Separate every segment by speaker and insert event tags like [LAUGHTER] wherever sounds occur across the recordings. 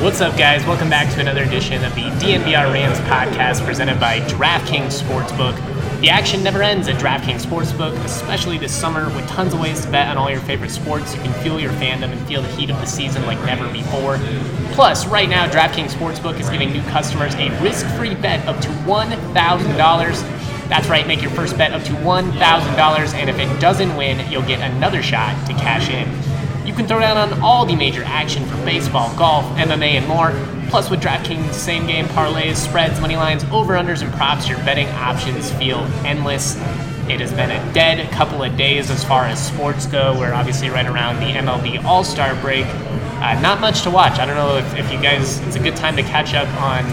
Speaker 1: What's up, guys? Welcome back to another edition of the DNVR Rams podcast presented by DraftKings Sportsbook. The action never ends at DraftKings Sportsbook, especially this summer with tons of ways to bet on all your favorite sports. You can fuel your fandom and feel the heat of the season like never before. Plus, right now, DraftKings Sportsbook is giving new customers a risk free bet up to $1,000. That's right, make your first bet up to $1,000, and if it doesn't win, you'll get another shot to cash in. You can throw down on all the major action for baseball, golf, MMA, and more. Plus, with DraftKings same game parlays, spreads, money lines, over unders, and props, your betting options feel endless. It has been a dead couple of days as far as sports go. We're obviously right around the MLB All Star break. Uh, not much to watch. I don't know if, if you guys, it's a good time to catch up on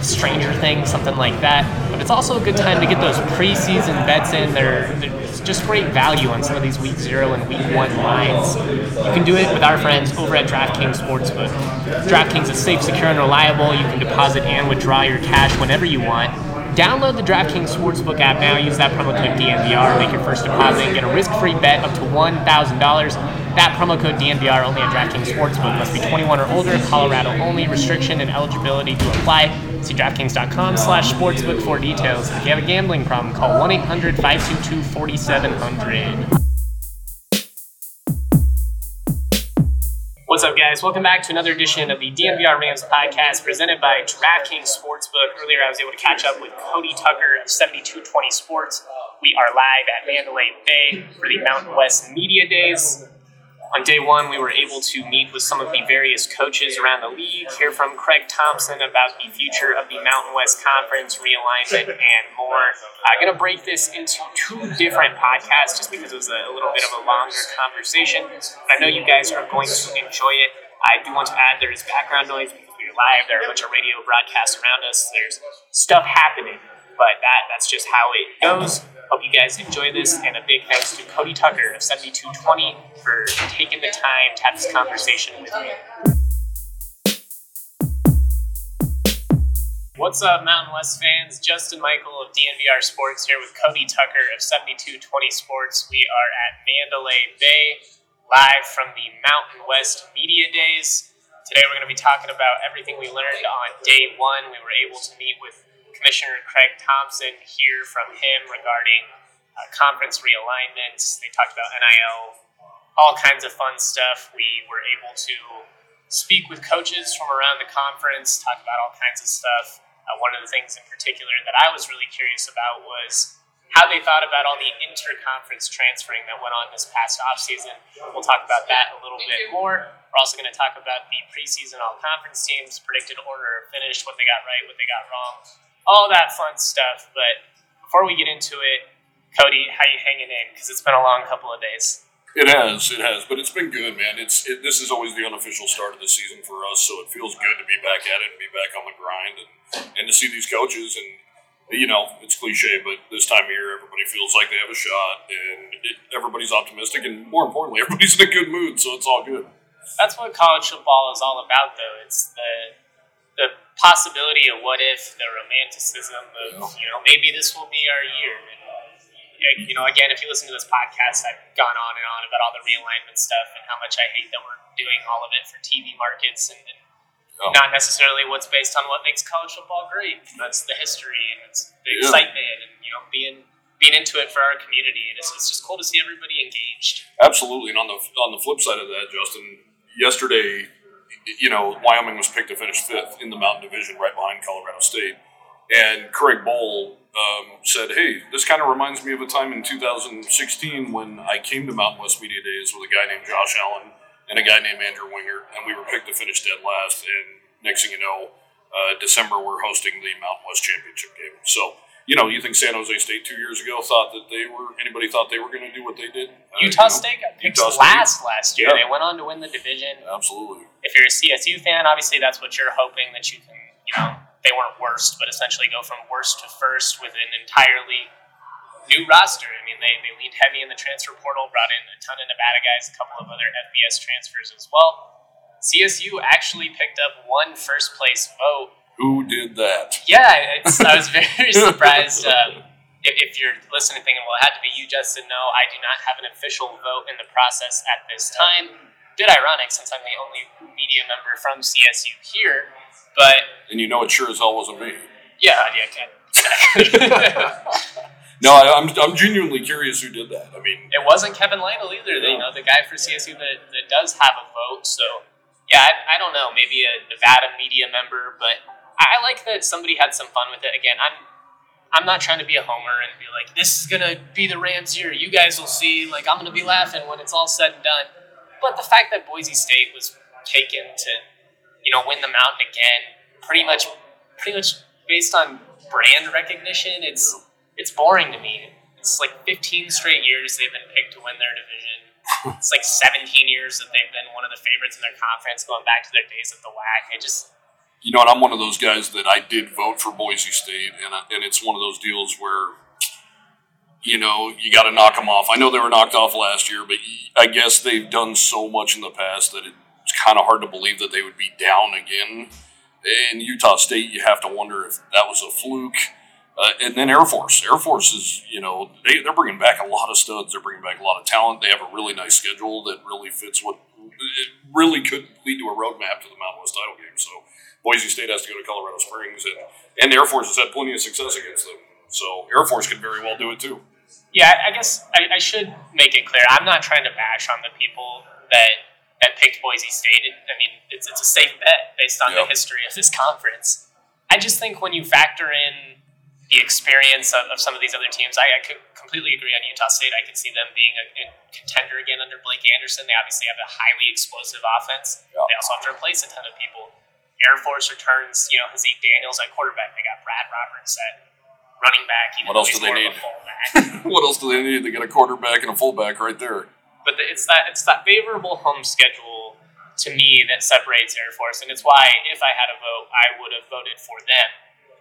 Speaker 1: Stranger Things, something like that. But it's also a good time to get those preseason bets in. They're, they're just great value on some of these week zero and week one lines. You can do it with our friends over at DraftKings Sportsbook. DraftKings is safe, secure, and reliable. You can deposit and withdraw your cash whenever you want. Download the DraftKings Sportsbook app now. Use that promo code DNVR. Make your first deposit and get a risk-free bet up to $1,000. That promo code DNVR only at DraftKings Sportsbook. Must be 21 or older. Colorado only. Restriction and eligibility to apply. See DraftKings.com slash sportsbook for details. If you have a gambling problem, call 1-800-522-4700. What's up, guys? Welcome back to another edition of the DNVR Rams podcast presented by DraftKings Sportsbook. Earlier, I was able to catch up with Cody Tucker of 7220 Sports. We are live at Mandalay Bay for the Mountain West Media Days. On day one, we were able to meet with some of the various coaches around the league, hear from Craig Thompson about the future of the Mountain West Conference realignment and more. I'm going to break this into two different podcasts just because it was a, little bit of a longer conversation. I know you guys are going to enjoy it. I do want to add there is background noise because we are live. There are a bunch of radio broadcasts around us. There's stuff happening, but that that's just how it goes. Hope you guys enjoy this, and a big thanks to Cody Tucker of 7220 for taking the time to have this conversation with me. What's up, Mountain West fans? Justin Michael of DNVR Sports here with Cody Tucker of 7220 Sports. We are at Mandalay Bay, live from the Mountain West Media Days. Today we're going to be talking about everything we learned on day one. We were able to meet with Commissioner Craig Thompson hear from him regarding uh, conference realignments. They talked about NIL, all kinds of fun stuff. We were able to speak with coaches from around the conference, talk about all kinds of stuff. Uh, one of the things in particular that I was really curious about was how they thought about all the interconference transferring that went on this past offseason. We'll talk about that a little bit more. We're also going to talk about the preseason all conference teams, predicted order of finish, what they got right, what they got wrong, all that fun stuff. But before we get into it, Cody, how you hanging in? Because it's been a long couple of days.
Speaker 2: It has, it has, but it's been good, man. It's it, this is always the unofficial start of the season for us, so it feels good to be back at it and be back on the grind and and to see these coaches and you know it's cliche, but this time of year everybody feels like they have a shot and it, everybody's optimistic and more importantly [LAUGHS] everybody's in a good mood, so it's all good.
Speaker 1: That's what college football is all about, though. It's the the possibility of what if, the romanticism of you know maybe this will be our year. And, you know, again, if you listen to this podcast, I've gone on and on about all the realignment stuff and how much I hate that we're doing all of it for TV markets and, and oh. not necessarily what's based on what makes college football great. That's the history and it's the yeah. excitement and you know being being into it for our community. And it's, it's just cool to see everybody engaged.
Speaker 2: Absolutely. And on the on the flip side of that, Justin, yesterday, you know, Wyoming was picked to finish fifth in the Mountain Division, right behind Colorado State. And Craig Bohl um, said, "Hey, this kind of reminds me of a time in 2016 when I came to Mountain West Media Days with a guy named Josh Allen and a guy named Andrew Wingard, and we were picked to finish dead last. And next thing you know, uh, December we're hosting the Mountain West Championship game. So." You know, you think San Jose State two years ago thought that they were anybody thought they were going to do what they did?
Speaker 1: Uh, Utah you know, State got picked Utah last State. last year. Yeah. They went on to win the division.
Speaker 2: Absolutely.
Speaker 1: If you're a CSU fan, obviously that's what you're hoping that you can, you know, they weren't worst, but essentially go from worst to first with an entirely new roster. I mean, they, they leaned heavy in the transfer portal, brought in a ton of Nevada guys, a couple of other FBS transfers as well. CSU actually picked up one first place vote.
Speaker 2: Who did that?
Speaker 1: Yeah, I was very [LAUGHS] surprised. Um, if, if, you're listening thinking, well, it had to be you, Justin, no, I do not have an official vote in the process at this time. Bit ironic since I'm the only media member from CSU here. But
Speaker 2: and you know, it sure as hell wasn't me.
Speaker 1: Yeah, yeah, exactly. [LAUGHS]
Speaker 2: no, I, am I'm, I'm genuinely curious who did that. I mean,
Speaker 1: it wasn't Kevin Lytle either. Yeah. You know, the guy for CSU that, that does have a vote. So yeah, I, I don't know, maybe a Nevada media member, but I, like that somebody had some fun with it. Again, I'm I'm not trying to be a homer and be like, this is gonna be the Rams year. You guys will see. Like I'm gonna be laughing when it's all said and done. But the fact that Boise State was taken to you know, win the mountain again. Pretty much, pretty much based on brand recognition. It's it's boring to me. It's like 15 straight years they've been picked to win their division. it's like 17 years that they've been one of the favorites in their conference, going back to their days at the WAC. I just
Speaker 2: you know, and I'm one of those guys that I did vote for Boise State, and and it's one of those deals where you know, you got to knock them off. I know they were knocked off last year, but I guess they've done so much in the past that it's kind of hard to believe that they would be down again. In Utah State, you have to wonder if that was a fluke. Uh, and then Air Force. Air Force is, you know, they, they're bringing back a lot of studs. They're bringing back a lot of talent. They have a really nice schedule that really fits what it really could lead to a roadmap to the Mountain West title game. So Boise State has to go to Colorado Springs, and, and Air Force has had plenty of success against them. So Air Force could very well do it too.
Speaker 1: Yeah, I guess I, I should make it clear. I'm not trying to bash on the people that that picked Boise State. I mean, it's, it's a safe bet based on yep. the history of this conference. I just think when you factor in the experience of, of some of these other teams, I, I, could completely agree on Utah State. I could see them being a, a contender again under Blake Anderson. They obviously have a highly explosive offense. Yep. They also have to replace a ton of people. Air Force returns, you know, Haaziq Daniels at quarterback. They got Brad Roberts at running back.
Speaker 2: what else do they need? [LAUGHS] what else do they need? They get a quarterback and a fullback right there.
Speaker 1: But it's that it's that favorable home schedule to me that separates Air Force, and it's why if I had a vote, I would have voted for them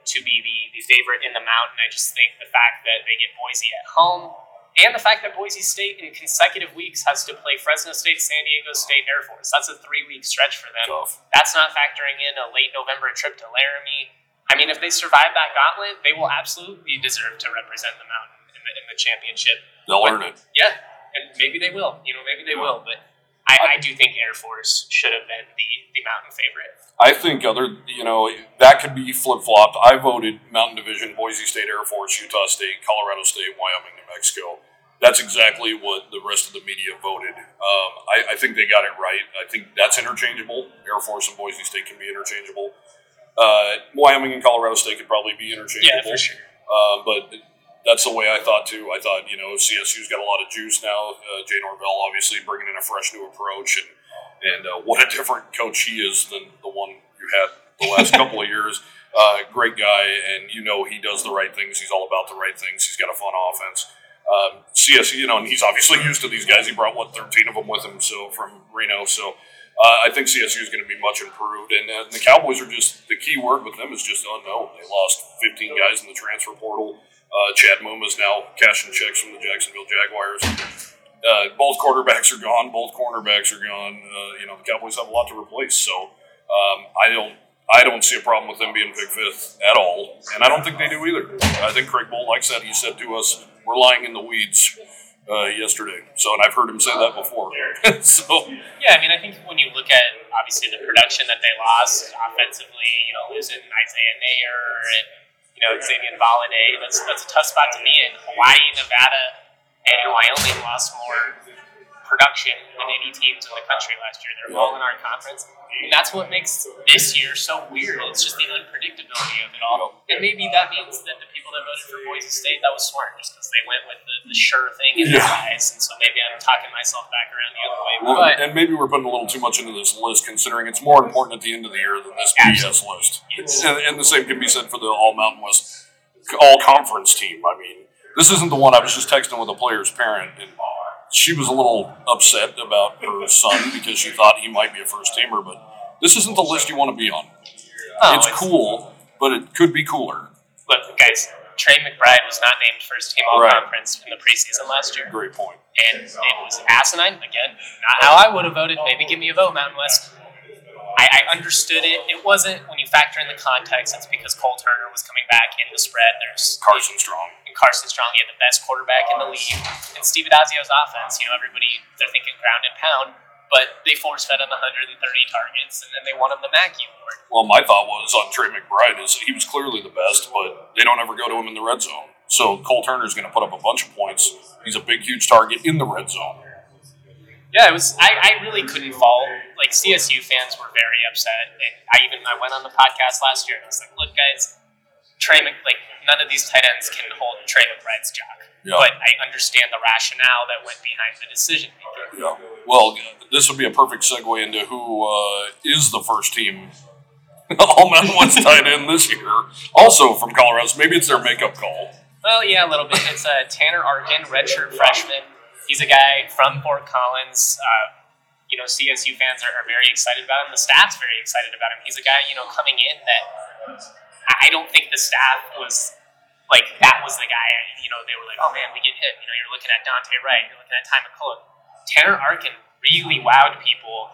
Speaker 1: to be the, the favorite in the mountain. I just think the fact that they get Boise at home, and the fact that Boise State in consecutive weeks has to play Fresno State, San Diego State, Air Force. That's a three week stretch for them. Tough. That's not factoring in a late November trip to Laramie. I mean, if they survive that gauntlet, they will absolutely deserve to represent the mountain in the, in the championship.
Speaker 2: They'll but, earn it.
Speaker 1: Yeah, and maybe they will. You know, maybe they will. But I, I do think Air Force should have been the, the Mountain favorite.
Speaker 2: I think other, you know, that could be flip flopped. I voted Mountain Division, Boise State Air Force, Utah State, Colorado State, Wyoming, New Mexico. That's exactly what the rest of the media voted. Um, I, I, think they got it right. I think that's interchangeable. Air Force and Boise State can be interchangeable. Uh, Wyoming and Colorado State could probably be interchangeable.
Speaker 1: Yeah, for sure.
Speaker 2: Uh, but that's the way I thought too. I thought you know CSU's got a lot of juice now. Uh, Jay Norvell obviously bringing in a fresh new approach, and and uh, what a different coach he is than the one you had the last [LAUGHS] couple of years. Uh, great guy, and you know he does the right things. He's all about the right things. He's got a fun offense. Um, CSU, you know, and he's obviously used to these guys. He brought what thirteen of them with him, so from Reno. So uh, I think CSU is going to be much improved, and uh, the Cowboys are just the key word with them is just unknown. They lost 15 guys in the transfer portal. Uh, Chad is now cashing checks from the Jacksonville Jaguars. Uh, both quarterbacks are gone. Both cornerbacks are gone. Uh, you know the Cowboys have a lot to replace, so um, I don't. I don't see a problem with them being picked fifth at all, and I don't think they do either. I think Craig Bohl, like said, he said to us, "We're lying in the weeds." Uh, yesterday. So, and I've heard him say that before. [LAUGHS] so,
Speaker 1: yeah, I mean, I think when you look at obviously the production that they lost offensively, you know, losing Isaiah Neyor and you know, Xavier Valladay. That's that's a tough spot to be in. Hawaii, Nevada, and Wyoming lost more production than any teams in the country last year. They're all in our conference. And that's what makes this year so weird. It's just the unpredictability of it all. And maybe that means that the people that voted for Boise State, that was smart, just because they went with the, the sure thing in their eyes. And so maybe I'm talking myself back around the other way.
Speaker 2: Well,
Speaker 1: but
Speaker 2: and maybe we're putting a little too much into this list, considering it's more important at the end of the year than this BS list.
Speaker 1: Yes.
Speaker 2: And, and the same can be said for the All Mountain West All Conference team. I mean, this isn't the one I was just texting with a player's parent, and she was a little upset about her son because she thought he might be a first teamer, but this isn't the list you want to be on.
Speaker 1: oh,
Speaker 2: it's cool, but it could be cooler.
Speaker 1: Look, guys, Trey McBride was not named first team All
Speaker 2: Right.
Speaker 1: Conference in the preseason last year.
Speaker 2: Great point.
Speaker 1: and it was asinine. Again, not how I would have voted. Maybe give me a vote, Mountain West. I, I understood it. It wasn't when you factor in the context. It's because Cole Turner was coming back in the spread. There's
Speaker 2: Carson Strong.
Speaker 1: and Carson Strong, he had the best quarterback in the league, and Steve Addazio's offense. You know, everybody they're thinking ground and pound, but they force fed him 130 targets, and then they won him the Mackey Award.
Speaker 2: Well, my thought was on Trey McBride is he was clearly the best, but they don't ever go to him in the red zone. So Cole Turner's going to put up a bunch of points. He's a big, huge target in the red zone.
Speaker 1: Yeah, it was. I, I really couldn't fall. Like CSU fans were very upset, and I even I went on the podcast last year and I was like, "Look, guys, Trey Mc, like none of these tight ends can hold Trey McBride's jock."
Speaker 2: Yeah.
Speaker 1: But I understand the rationale that went behind the decision making.
Speaker 2: Yeah. Well, this would be a perfect segue into who uh, is the first team All Mountain West tight end this year. Also from Colorado. So maybe it's their makeup call.
Speaker 1: Well, yeah, a little bit. It's uh, Tanner Arkin, redshirt freshman. He's a guy from Fort Collins. Uh, you know, CSU fans are, are very excited about him. The staff's very excited about him. He's a guy, you know, coming in that I don't think the staff was like that was the guy. You know, they were like, oh man, we get hit. You know, you're looking at Dante Wright, you're looking at Ty McCullough. Tanner Arkin really wowed people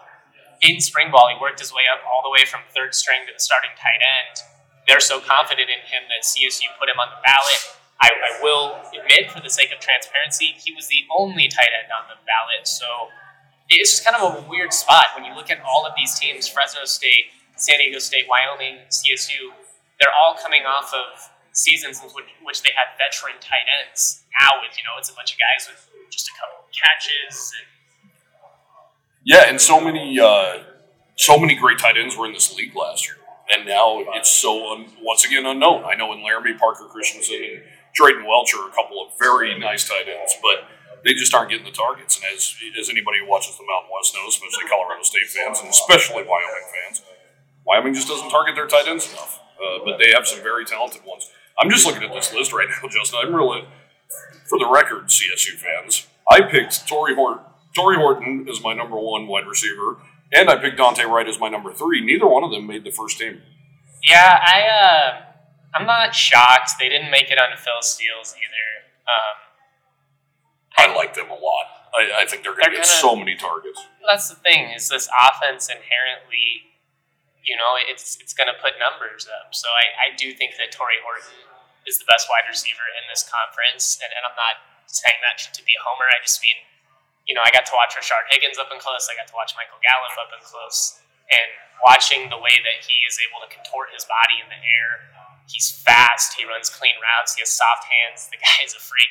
Speaker 1: in spring ball. He worked his way up all the way from third string to the starting tight end. They're so confident in him that CSU put him on the ballot. I, I will admit, for the sake of transparency, he was the only tight end on the ballot. So it's just kind of a weird spot when you look at all of these teams Fresno State, San Diego State, Wyoming, CSU. They're all coming off of seasons in which, which they had veteran tight ends. Now, with you know, it's a bunch of guys with just a couple of catches and
Speaker 2: Yeah, and so many, uh, so many great tight ends were in this league last year, and now it's so un- once again unknown. I know in Laramie, Parker Christensen and Drayton Welch are a couple of very nice tight ends, but they just aren't getting the targets. And as as anybody who watches the Mountain West knows, especially Colorado State fans and especially Wyoming fans, Wyoming just doesn't target their tight ends enough. Uh, but they have some very talented ones. I'm just looking at this list right now, [LAUGHS] Justin. I'm really, for the record, CSU fans, I picked Tory Horton. Horton is my number one wide receiver, and I picked Dante Wright as my number three. Neither one of them made the first team.
Speaker 1: Yeah, I uh, I'm not shocked they didn't make it on Phil Steele's either. Um,
Speaker 2: I like them a lot. I, I think they're going to get
Speaker 1: gonna-
Speaker 2: so many targets.
Speaker 1: that's the thing is this offense inherently, you know, it's it's going to put numbers up. So I, I do think that Tory Horton is the best wide receiver in this conference, and, and I'm not saying that to be a homer. I just mean, you know, I got to watch Rashard Higgins up and close. I got to watch Michael Gallup up and close, and watching the way that he is able to contort his body in the air. He's fast. He runs clean routes. He has soft hands. The [LAUGHS] guy is a freak.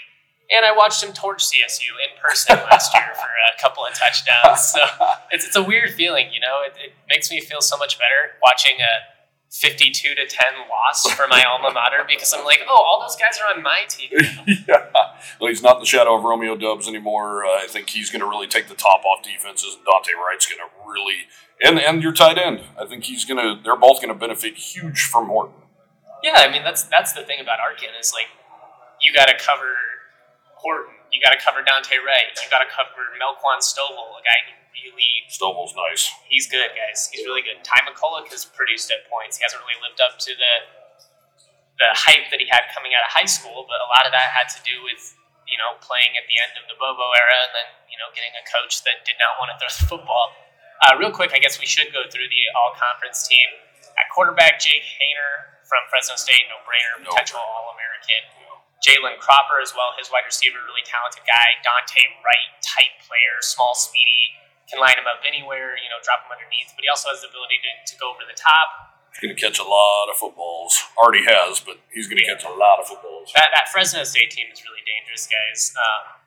Speaker 1: And I watched him torch CSU in person last year for a couple of touchdowns. So [LAUGHS] it's, it's a weird feeling, you know. It, it makes me feel so much better watching a 52 to 10 loss for my [LAUGHS] alma mater because I'm like, oh, all those guys are on my team.
Speaker 2: yeah. Well, he's not the shadow of Romeo Doubs anymore. Uh, I think he's going to really take the top off defenses, and Dante Wright's going to really and and your tight end. I think he's going to. They're both going to benefit huge from Horton.
Speaker 1: Yeah, I mean that's that's the thing about Arkin is like you got to cover Horton, you got to cover Dante Wright, you got to cover Melquan Stovall, a guy who really
Speaker 2: Stovall's nice.
Speaker 1: he's good, guys. He's really good. Ty McCulloch has produced at points. He hasn't really lived up to the the hype that he had coming out of high school, but a lot of that had to do with you know playing at the end of the Bobo era and then you know getting a coach that did not want to throw [LAUGHS] the football. Uh, real quick, I guess we should go through the all conference team. At quarterback, Jake Haener from Fresno State, no brainer, potential All American. Jalen Cropper as well, his wide receiver, really talented guy. Dante Wright tight player, small, speedy, can line him up anywhere, you know, drop him underneath. But he also has the ability to, to go over the top.
Speaker 2: He's going to catch a lot of footballs. Already has, but he's going to catch a lot of footballs.
Speaker 1: That, that Fresno State team is really dangerous, guys. Um,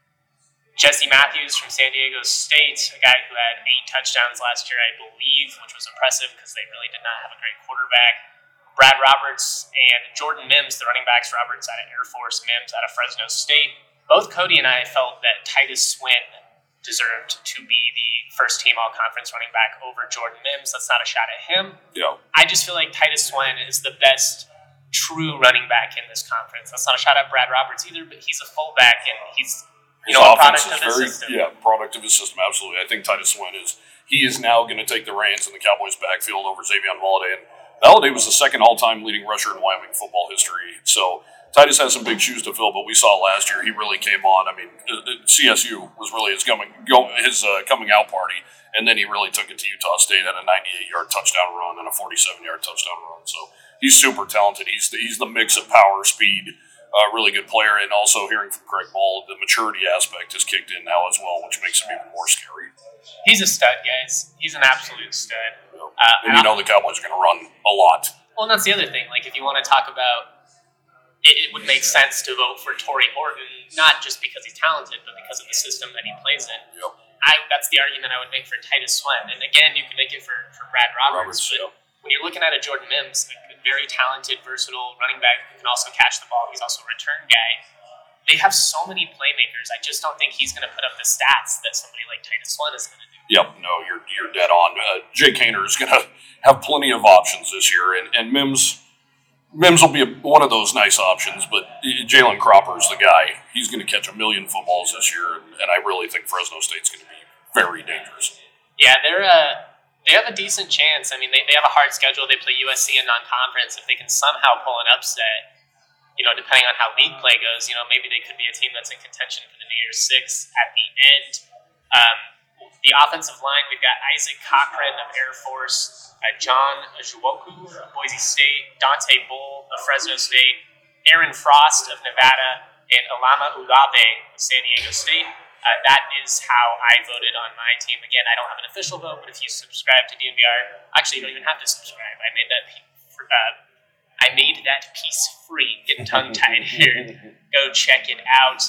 Speaker 1: Jesse Matthews from San Diego State, a guy who had eight touchdowns last year, I believe, which was impressive because they really did not have a great quarterback. Brad Roberts and Jordan Mims, the running backs, Roberts out of Air Force, Mims out of Fresno State. Both Cody and I felt that Titus Swen deserved to be the first team all conference running back over Jordan Mims. That's not a shot at him.
Speaker 2: Yeah.
Speaker 1: I just feel like Titus Swen is the best true running back in this conference. That's not a shot at Brad Roberts either, but he's a fullback and he's you know a
Speaker 2: offense
Speaker 1: product of
Speaker 2: is
Speaker 1: the
Speaker 2: very,
Speaker 1: system.
Speaker 2: yeah, product of his system. Absolutely, I think Titus Swen is he is now going to take the reins in the Cowboys' backfield over Xavier Holiday. And Holiday was the second all-time leading rusher in Wyoming football history. So Titus has some big shoes to fill, but we saw last year he really came on. I mean, uh, uh, CSU was really his coming his uh, coming out party, and then he really took it to Utah State at a 98-yard touchdown run and a 47-yard touchdown run. So he's super talented. He's the, he's the mix of power, speed, uh, really good player, and also hearing from Craig Bohl, the maturity aspect has kicked in now as well, which makes him even more scary.
Speaker 1: He's a stud, guys. He's an absolute stud.
Speaker 2: Know?
Speaker 1: Uh,
Speaker 2: and you know the Cowboys are going to run a lot.
Speaker 1: Well, and that's the other thing. Like, if you want to talk about, it, it would make sense to vote for Tory Horton, not just because he's talented, but because of the system that he plays in.
Speaker 2: Yep.
Speaker 1: I, that's the argument I would make for Titus Swen. And again, you can make it for, for Brad Roberts.
Speaker 2: Roberts,
Speaker 1: but. When you're looking at a Jordan Mims, a very talented, versatile running back who can also catch the ball, he's also a return guy. They have so many playmakers. I just don't think he's going to put up the stats that somebody like Titus Swen is going to do.
Speaker 2: Yep, no, you're you're dead on. Uh, Jake Haener is going [LAUGHS] to have plenty of options this year, and, and Mims Mims will be a, one of those nice options. But Jalen Cropper is the guy. He's going to catch a million footballs this year, and I really think Fresno State's going to be very dangerous.
Speaker 1: Yeah, they're uh, they have a decent chance. I mean, they, they have a hard schedule. They play USC in non-conference. If they can somehow pull an upset, you know, depending on how league play goes, you know, maybe they could be a team that's in contention for the New Year's Six at the end. Um, the offensive line, we've got Isaac Cochran of Air Force, uh, John Ojukwu of Boise State, Dante Bull of Fresno State, Aaron Frost of Nevada, and Alama Uluave of San Diego State. Uh, that is how I voted on my team. Again, I don't have an official vote, but if you subscribe to DNVR, actually, you don't even have to subscribe. I made that. Uh, I made that piece free. Getting tongue tied [LAUGHS] here. Go check it out.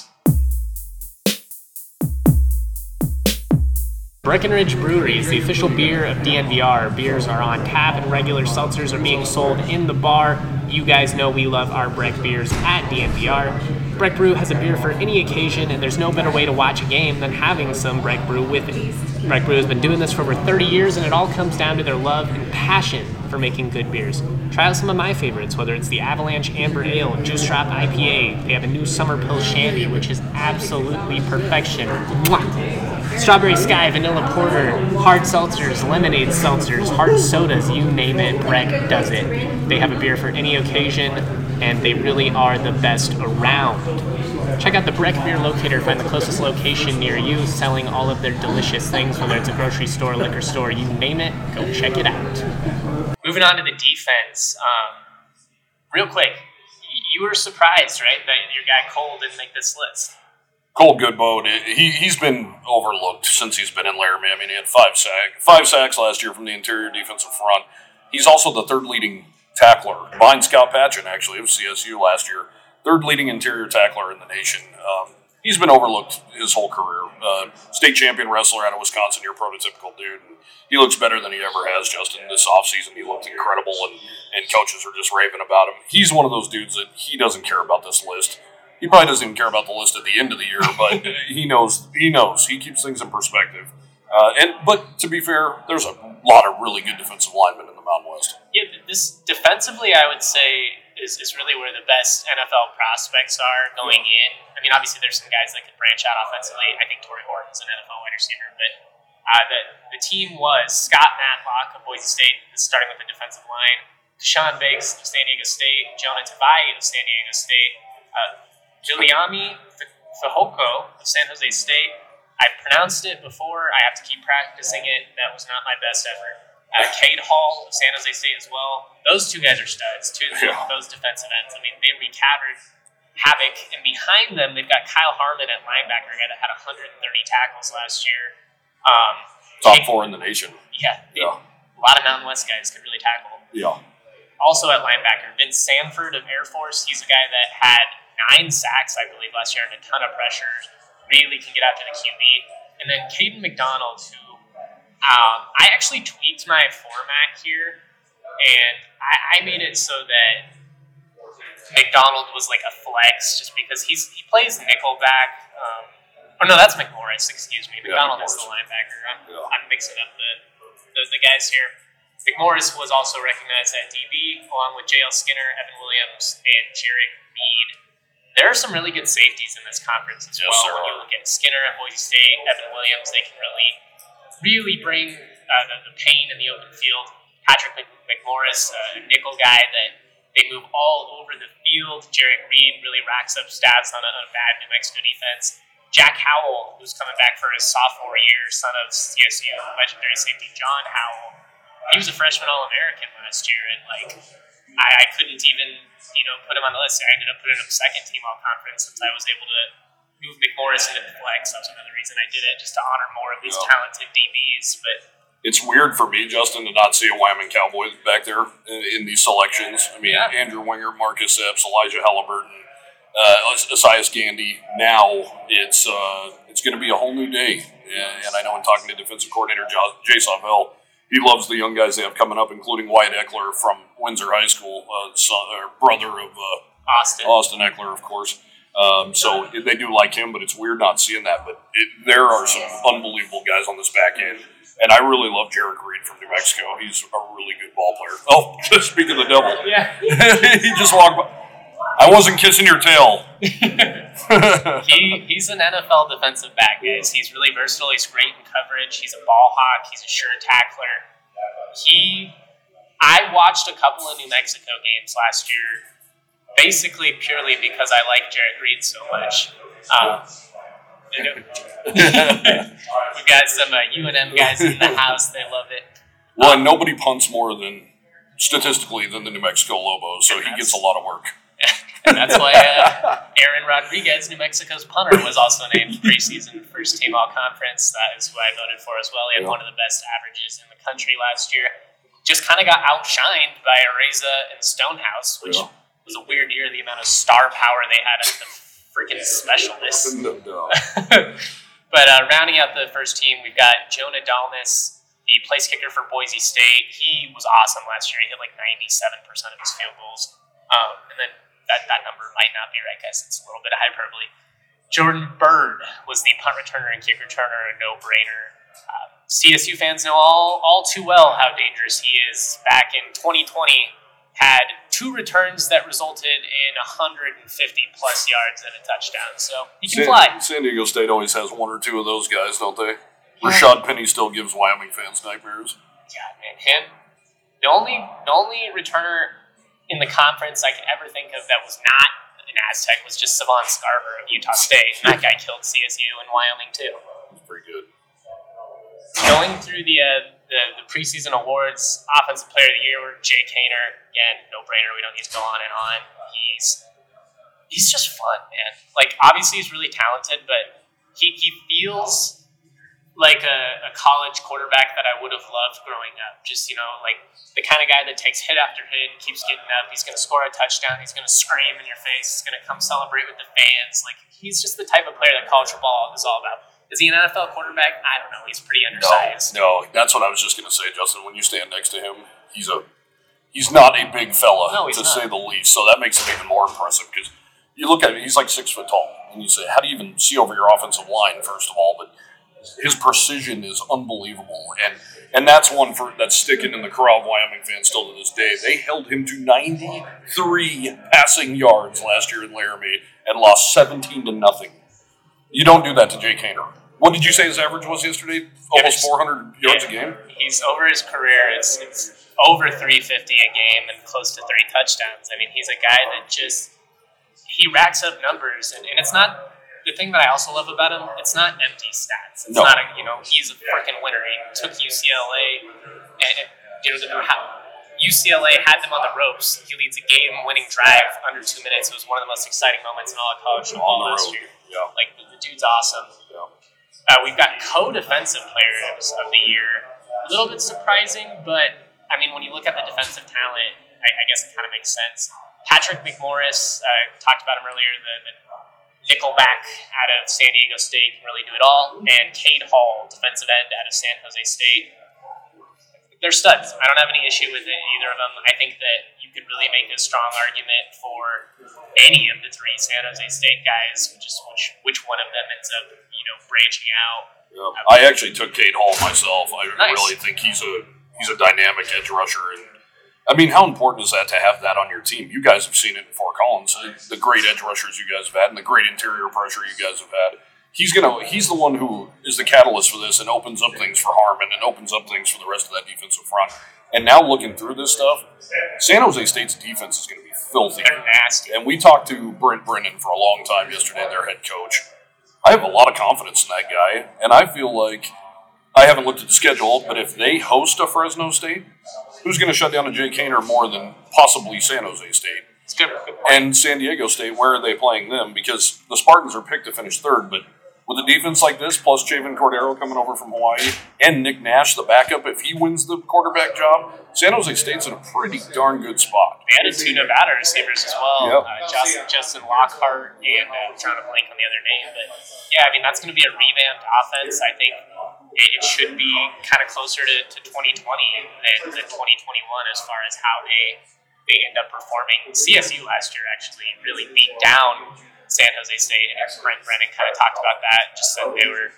Speaker 1: Breckenridge Brewery is the official beer of DNVR. Beers are on tap and regular seltzers are being sold in the bar. You guys know we love our Breck beers at DNVR. Breck Brew has a beer for any occasion, and there's no better way to watch a game than having some Breck Brew with it. Breck Brew has been doing this for over 30 years, and it all comes down to their love and passion for making good beers. Try out some of my favorites, whether it's the Avalanche Amber Ale, Juice Drop IPA. They have a new Summer Pill Shandy, which is absolutely perfection. Mwah! Strawberry Sky, Vanilla Porter, hard seltzers, lemonade seltzers, hard sodas, you name it, Breck does it. They have a beer for any occasion, and they really are the best around. Check out the Breck Beer Locator, find the closest location near you, selling all of their delicious things, whether it's a grocery store, liquor store, you name it, go check it out. Moving on to the defense. Um, real quick, you were surprised, right, that your guy Cole didn't make this list.
Speaker 2: Cole Godbout, he he's been overlooked since he's been in Laramie. I mean, he had five sack five sacks last year from the interior defensive front. He's also the third leading tackler behind Scott Patchan, actually of CSU last year. Third leading interior tackler in the nation. Um, he's been overlooked his whole career. Uh, state champion wrestler out of Wisconsin, your prototypical dude. And he looks better than he ever has, Justin. This offseason, he looked incredible, and, and coaches are just raving about him. He's one of those dudes that he doesn't care about this list he probably doesn't even care about the list at the end of the year, [LAUGHS] but he knows. He knows. He keeps things in perspective. Uh, and but to be fair, there's a lot of really good defensive linemen in the Mountain West.
Speaker 1: Yeah, this defensively, I would say is, is really where the best NFL prospects are going in. I mean, obviously, there's some guys that could branch out offensively. I think Tory Horton's an NFL wide receiver, but uh, the the team was Scott Matlock of Boise State, starting with the defensive line. Keshawn Banks of San Diego State, Jonah Tavai of San Diego State, uh, Giuliani Fehoko of San Jose State. I pronounced it before. I have to keep practicing it. That was not my best effort. Uh, Cade Hall of San Jose State as well. Those two guys are studs. Two
Speaker 2: Yeah.
Speaker 1: those defensive ends. I mean, they wreak havoc. Havoc, and behind them, they've got Kyle Harmon at linebacker, a guy that had 130 tackles last year. Um,
Speaker 2: Top
Speaker 1: Jake-
Speaker 2: four in the nation.
Speaker 1: Yeah,
Speaker 2: Yeah.
Speaker 1: a lot of Mountain West guys could really tackle.
Speaker 2: Yeah.
Speaker 1: also at linebacker, Vince Sanford of Air Force. He's a guy that had nine sacks, I believe, last year and a ton of pressure. Really can get after the QB. And then Caden McDonald, who um, I actually tweaked my format here, and I, I made it so that McDonald was like a flex, just because he's he plays nickelback. Um, oh no, that's McMorris. Excuse me. McDonald yeah, is the linebacker. I'm, yeah. I'm mixing up the, the the guys here. McMorris was also recognized at DB, along with J.L. Skinner, Evan Williams, and Jarek Mead. There are some really good safeties in this conference as yes, well. When you look at Skinner at Boise State, Evan Williams, they can really, really bring uh, the, the, pain in the open field. Patrick McMorris, a nickel guy that they move all over the field. Jerrick Reed really racks up stats on a, on a bad New Mexico defense. Jack Howell, who's coming back for his sophomore year, son of CSU legendary safety John Howell, he was a freshman All American last year, and like I, I, couldn't even you know put him on the list. I ended up putting him second team All Conference since I was able to move McMorris into the flex. That was another reason I did it, just to honor more of these yeah. talented DBs. But
Speaker 2: it's weird for me, Justin, to not see a Wyoming Cowboy back there in, in these selections. I mean, yeah. Andrew Wingard, Marcus Epps, Elijah Halliburton, uh, Esaias Gandy. Now it's uh, it's going to be a whole new day. And I know in talking to defensive coordinator Jay Sawvel, he loves the young guys they have coming up, including Wyatt Ekeler from Windsor High School, uh, son, brother of uh,
Speaker 1: Austin.
Speaker 2: Austin Ekeler, of course. Um, so they do like him, but it's weird not seeing that. But it, there are some unbelievable guys on this back end. And I really love Jared Reed from New Mexico. He's a really good ball player. [LAUGHS] Oh, [LAUGHS] speaking of the devil. [LAUGHS]
Speaker 1: Yeah.
Speaker 2: he just walked by. I wasn't kissing your tail.
Speaker 1: he, he's an NFL defensive back, guys. He's really versatile. He's great in coverage. He's a ball hawk. He's a sure tackler. He, I watched a couple of New Mexico games last year, basically purely because I like Jared Reed so much. Um, [LAUGHS] We've got some uh, UNM guys in the house. They love it.
Speaker 2: Well, um, nobody punts more than statistically than the New Mexico Lobos, so he gets a lot of work. [LAUGHS]
Speaker 1: and that's why uh, [LAUGHS] Aaron Rodriguez, New Mexico's punter, was also named preseason first team all conference. That is who I voted for as well. He had yeah. one of the best averages in the country last year. Just kind of got outshined by Araiza and Stonehouse, which yeah. Was a weird year. The amount of star power they had at the freaking specialists. [LAUGHS] But uh, rounding out the first team, we've got Jonah Dalmas, the place kicker for Boise State. He was awesome last year. He hit like 97% of his field goals. Um, and then that, that number might not be right, guys. It's a little bit of hyperbole. Jordan Byrd was the punt returner and kick returner, a no brainer. Um, CSU fans know all, all too well how dangerous he is. Back in 2020, had two returns that resulted in 150 plus yards and a touchdown. So he can
Speaker 2: San,
Speaker 1: fly.
Speaker 2: San Diego State always has one or two of those guys, don't they? Yeah. Rashaad Penny still gives Wyoming fans nightmares.
Speaker 1: Yeah, man. Him, the only the only returner in the conference I can ever think of that was not an Aztec was just Savon Scarver of Utah State. And that guy [LAUGHS] killed CSU in Wyoming too.
Speaker 2: Pretty good.
Speaker 1: Going through the, uh, the the preseason awards, offensive player of the year were Jake Haener. Again, no brainer. We don't need to go on and on. He's he's just fun, man. Like obviously he's really talented, but he, he feels like a, a, college quarterback that I would have loved growing up. Just, you know, like the kind of guy that takes hit after hit keeps getting up. He's going to score a touchdown. He's going to scream in your face. He's going to come celebrate with the fans. Like, he's just the type of player that college football is all about. Is he an NFL quarterback? I don't know. He's pretty undersized.
Speaker 2: No, no that's what I was just going to say, Justin. When you stand next to him, he's a he's not a big fella,
Speaker 1: no,
Speaker 2: to
Speaker 1: not.
Speaker 2: say the least. So that makes him even more impressive because you look at him, he's like six foot tall. And you say, how do you even see over your offensive line, first of all? But his precision is unbelievable, and and that's one for that's sticking in the craw of Wyoming fans still to this day. They held him to 93 passing yards last year in Laramie and lost 17 to nothing. You don't do that to Jake Haener. What did you say his average was yesterday? Almost 400 yards
Speaker 1: yeah,
Speaker 2: a game.
Speaker 1: He's over his career. It's, it's over 350 a game and close to three touchdowns. I mean, he's a guy that just he racks up numbers, and, and it's not the thing that I also love about him, it's not empty stats. It's no. not a you know he's a freaking winner. He took UCLA, and you know how UCLA had them on the ropes. He leads a game-winning drive under two minutes. It was one of the most exciting moments in all of college football last year.
Speaker 2: Yeah.
Speaker 1: Like the, the dude's awesome. Uh, we've got co-defensive players of the year. A little bit surprising, but I mean, when you look at the defensive talent, I, I guess it kind of makes sense. Patrick McMorris, uh, talked about him earlier, the, the nickelback out of San Diego State can really do it all, and Cade Hall, defensive end out of San Jose State. They're studs. I don't have any issue with it, either of them. I think that could really make a strong argument for any of the three San Jose State guys, just which which one of them ends up, you know, branching out.
Speaker 2: Yeah. I actually took Cade Hall myself. I
Speaker 1: Nice.
Speaker 2: really think he's a he's a dynamic edge rusher, and I mean, how important is that to have that on your team? You guys have seen it in Fort Collins, the great edge rushers you guys have had, and the great interior pressure you guys have had. He's gonna he's the one who is the catalyst for this and opens up things for Harmon and opens up things for the rest of that defensive front. And now looking through this stuff, San Jose State's defense is going to be filthy.
Speaker 1: They're nasty.
Speaker 2: And we talked to Brent Brennan for a long time yesterday, their head coach. I have a lot of confidence in that guy, and I feel like I haven't looked at the schedule, but if they host a Fresno State, who's going to shut down a Jake Haener more than possibly San Jose State?
Speaker 1: It's good. good point.
Speaker 2: And San Diego State, where are they playing them? Because the Spartans are picked to finish third, but with a defense like this, plus Chevan Cordeiro coming over from Hawaii, and Nick Nash, the backup, if he wins the quarterback job, San Jose State's in a pretty darn good spot.
Speaker 1: They added two Nevada receivers as well.
Speaker 2: Yep.
Speaker 1: Uh, Justin, Justin Lockhart and uh, I'm trying to blank on the other name, but yeah, I mean that's going to be a revamped offense. I think it, it should be kind of closer to, to 2020 than, than 2021 as far as how they they end up performing. CSU last year actually really beat down San Jose State, and Brent Brennan kind of talked about that. Just said they were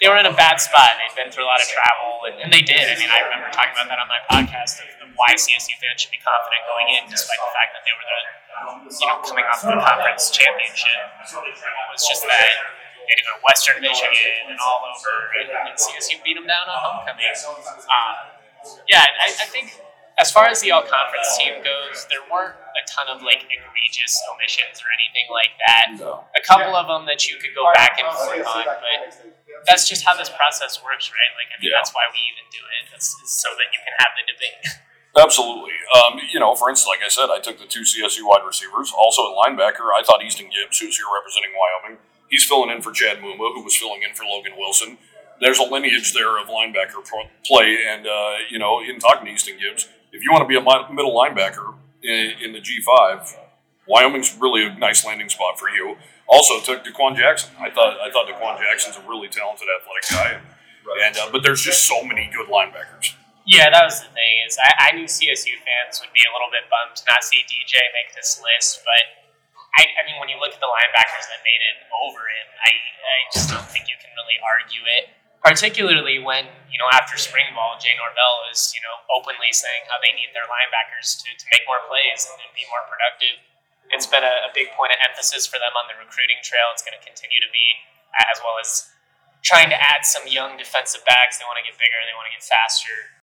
Speaker 1: they were in a bad spot. They'd been through a lot of travel, and, and they did. I mean, I remember talking about that on my podcast of, of why CSU fans should be confident going in, despite the fact that they were the, you know, coming off of the conference championship. It was just that they did go to Western Michigan and all over, and, and CSU beat them down on homecoming. Um, yeah, I, I think as far as the all conference team goes, there weren't a ton of like egregious omissions or anything like that.
Speaker 2: No.
Speaker 1: A couple of them that you could go back and forth on, but that's just how this process works, right? Like, I mean,
Speaker 2: Yeah.
Speaker 1: that's why we even do it. It's, so that you can have the debate. [LAUGHS]
Speaker 2: Absolutely. Um, you know, for instance, like I said, I took the two CSU wide receivers. Also at linebacker, I thought Easton Gibbs, who's here representing Wyoming, he's filling in for Chad Muma, who was filling in for Logan Wilson. There's a lineage there of linebacker play, and uh, you know, in talking to Easton Gibbs, if you want to be a middle linebacker in, in the G5, Wyoming's really a nice landing spot for you. Also took Daquan Jackson. I thought I thought Daquan Jackson's a really talented athletic guy, and uh, but there's just so many good linebackers.
Speaker 1: Yeah, that was the thing. Is I, I knew CSU fans would be a little bit bummed to not see DJ make this list, but I, I mean, when you look at the linebackers that made it over him, I, I just don't think you can really argue it. Particularly when you know after spring ball, Jay Norvell is you know openly saying how they need their linebackers to, to make more plays and, and be more productive. It's been a, a big point of emphasis for them on the recruiting trail. It's going to continue to be, as well as trying to add some young defensive backs. They want to get bigger. They want to get faster.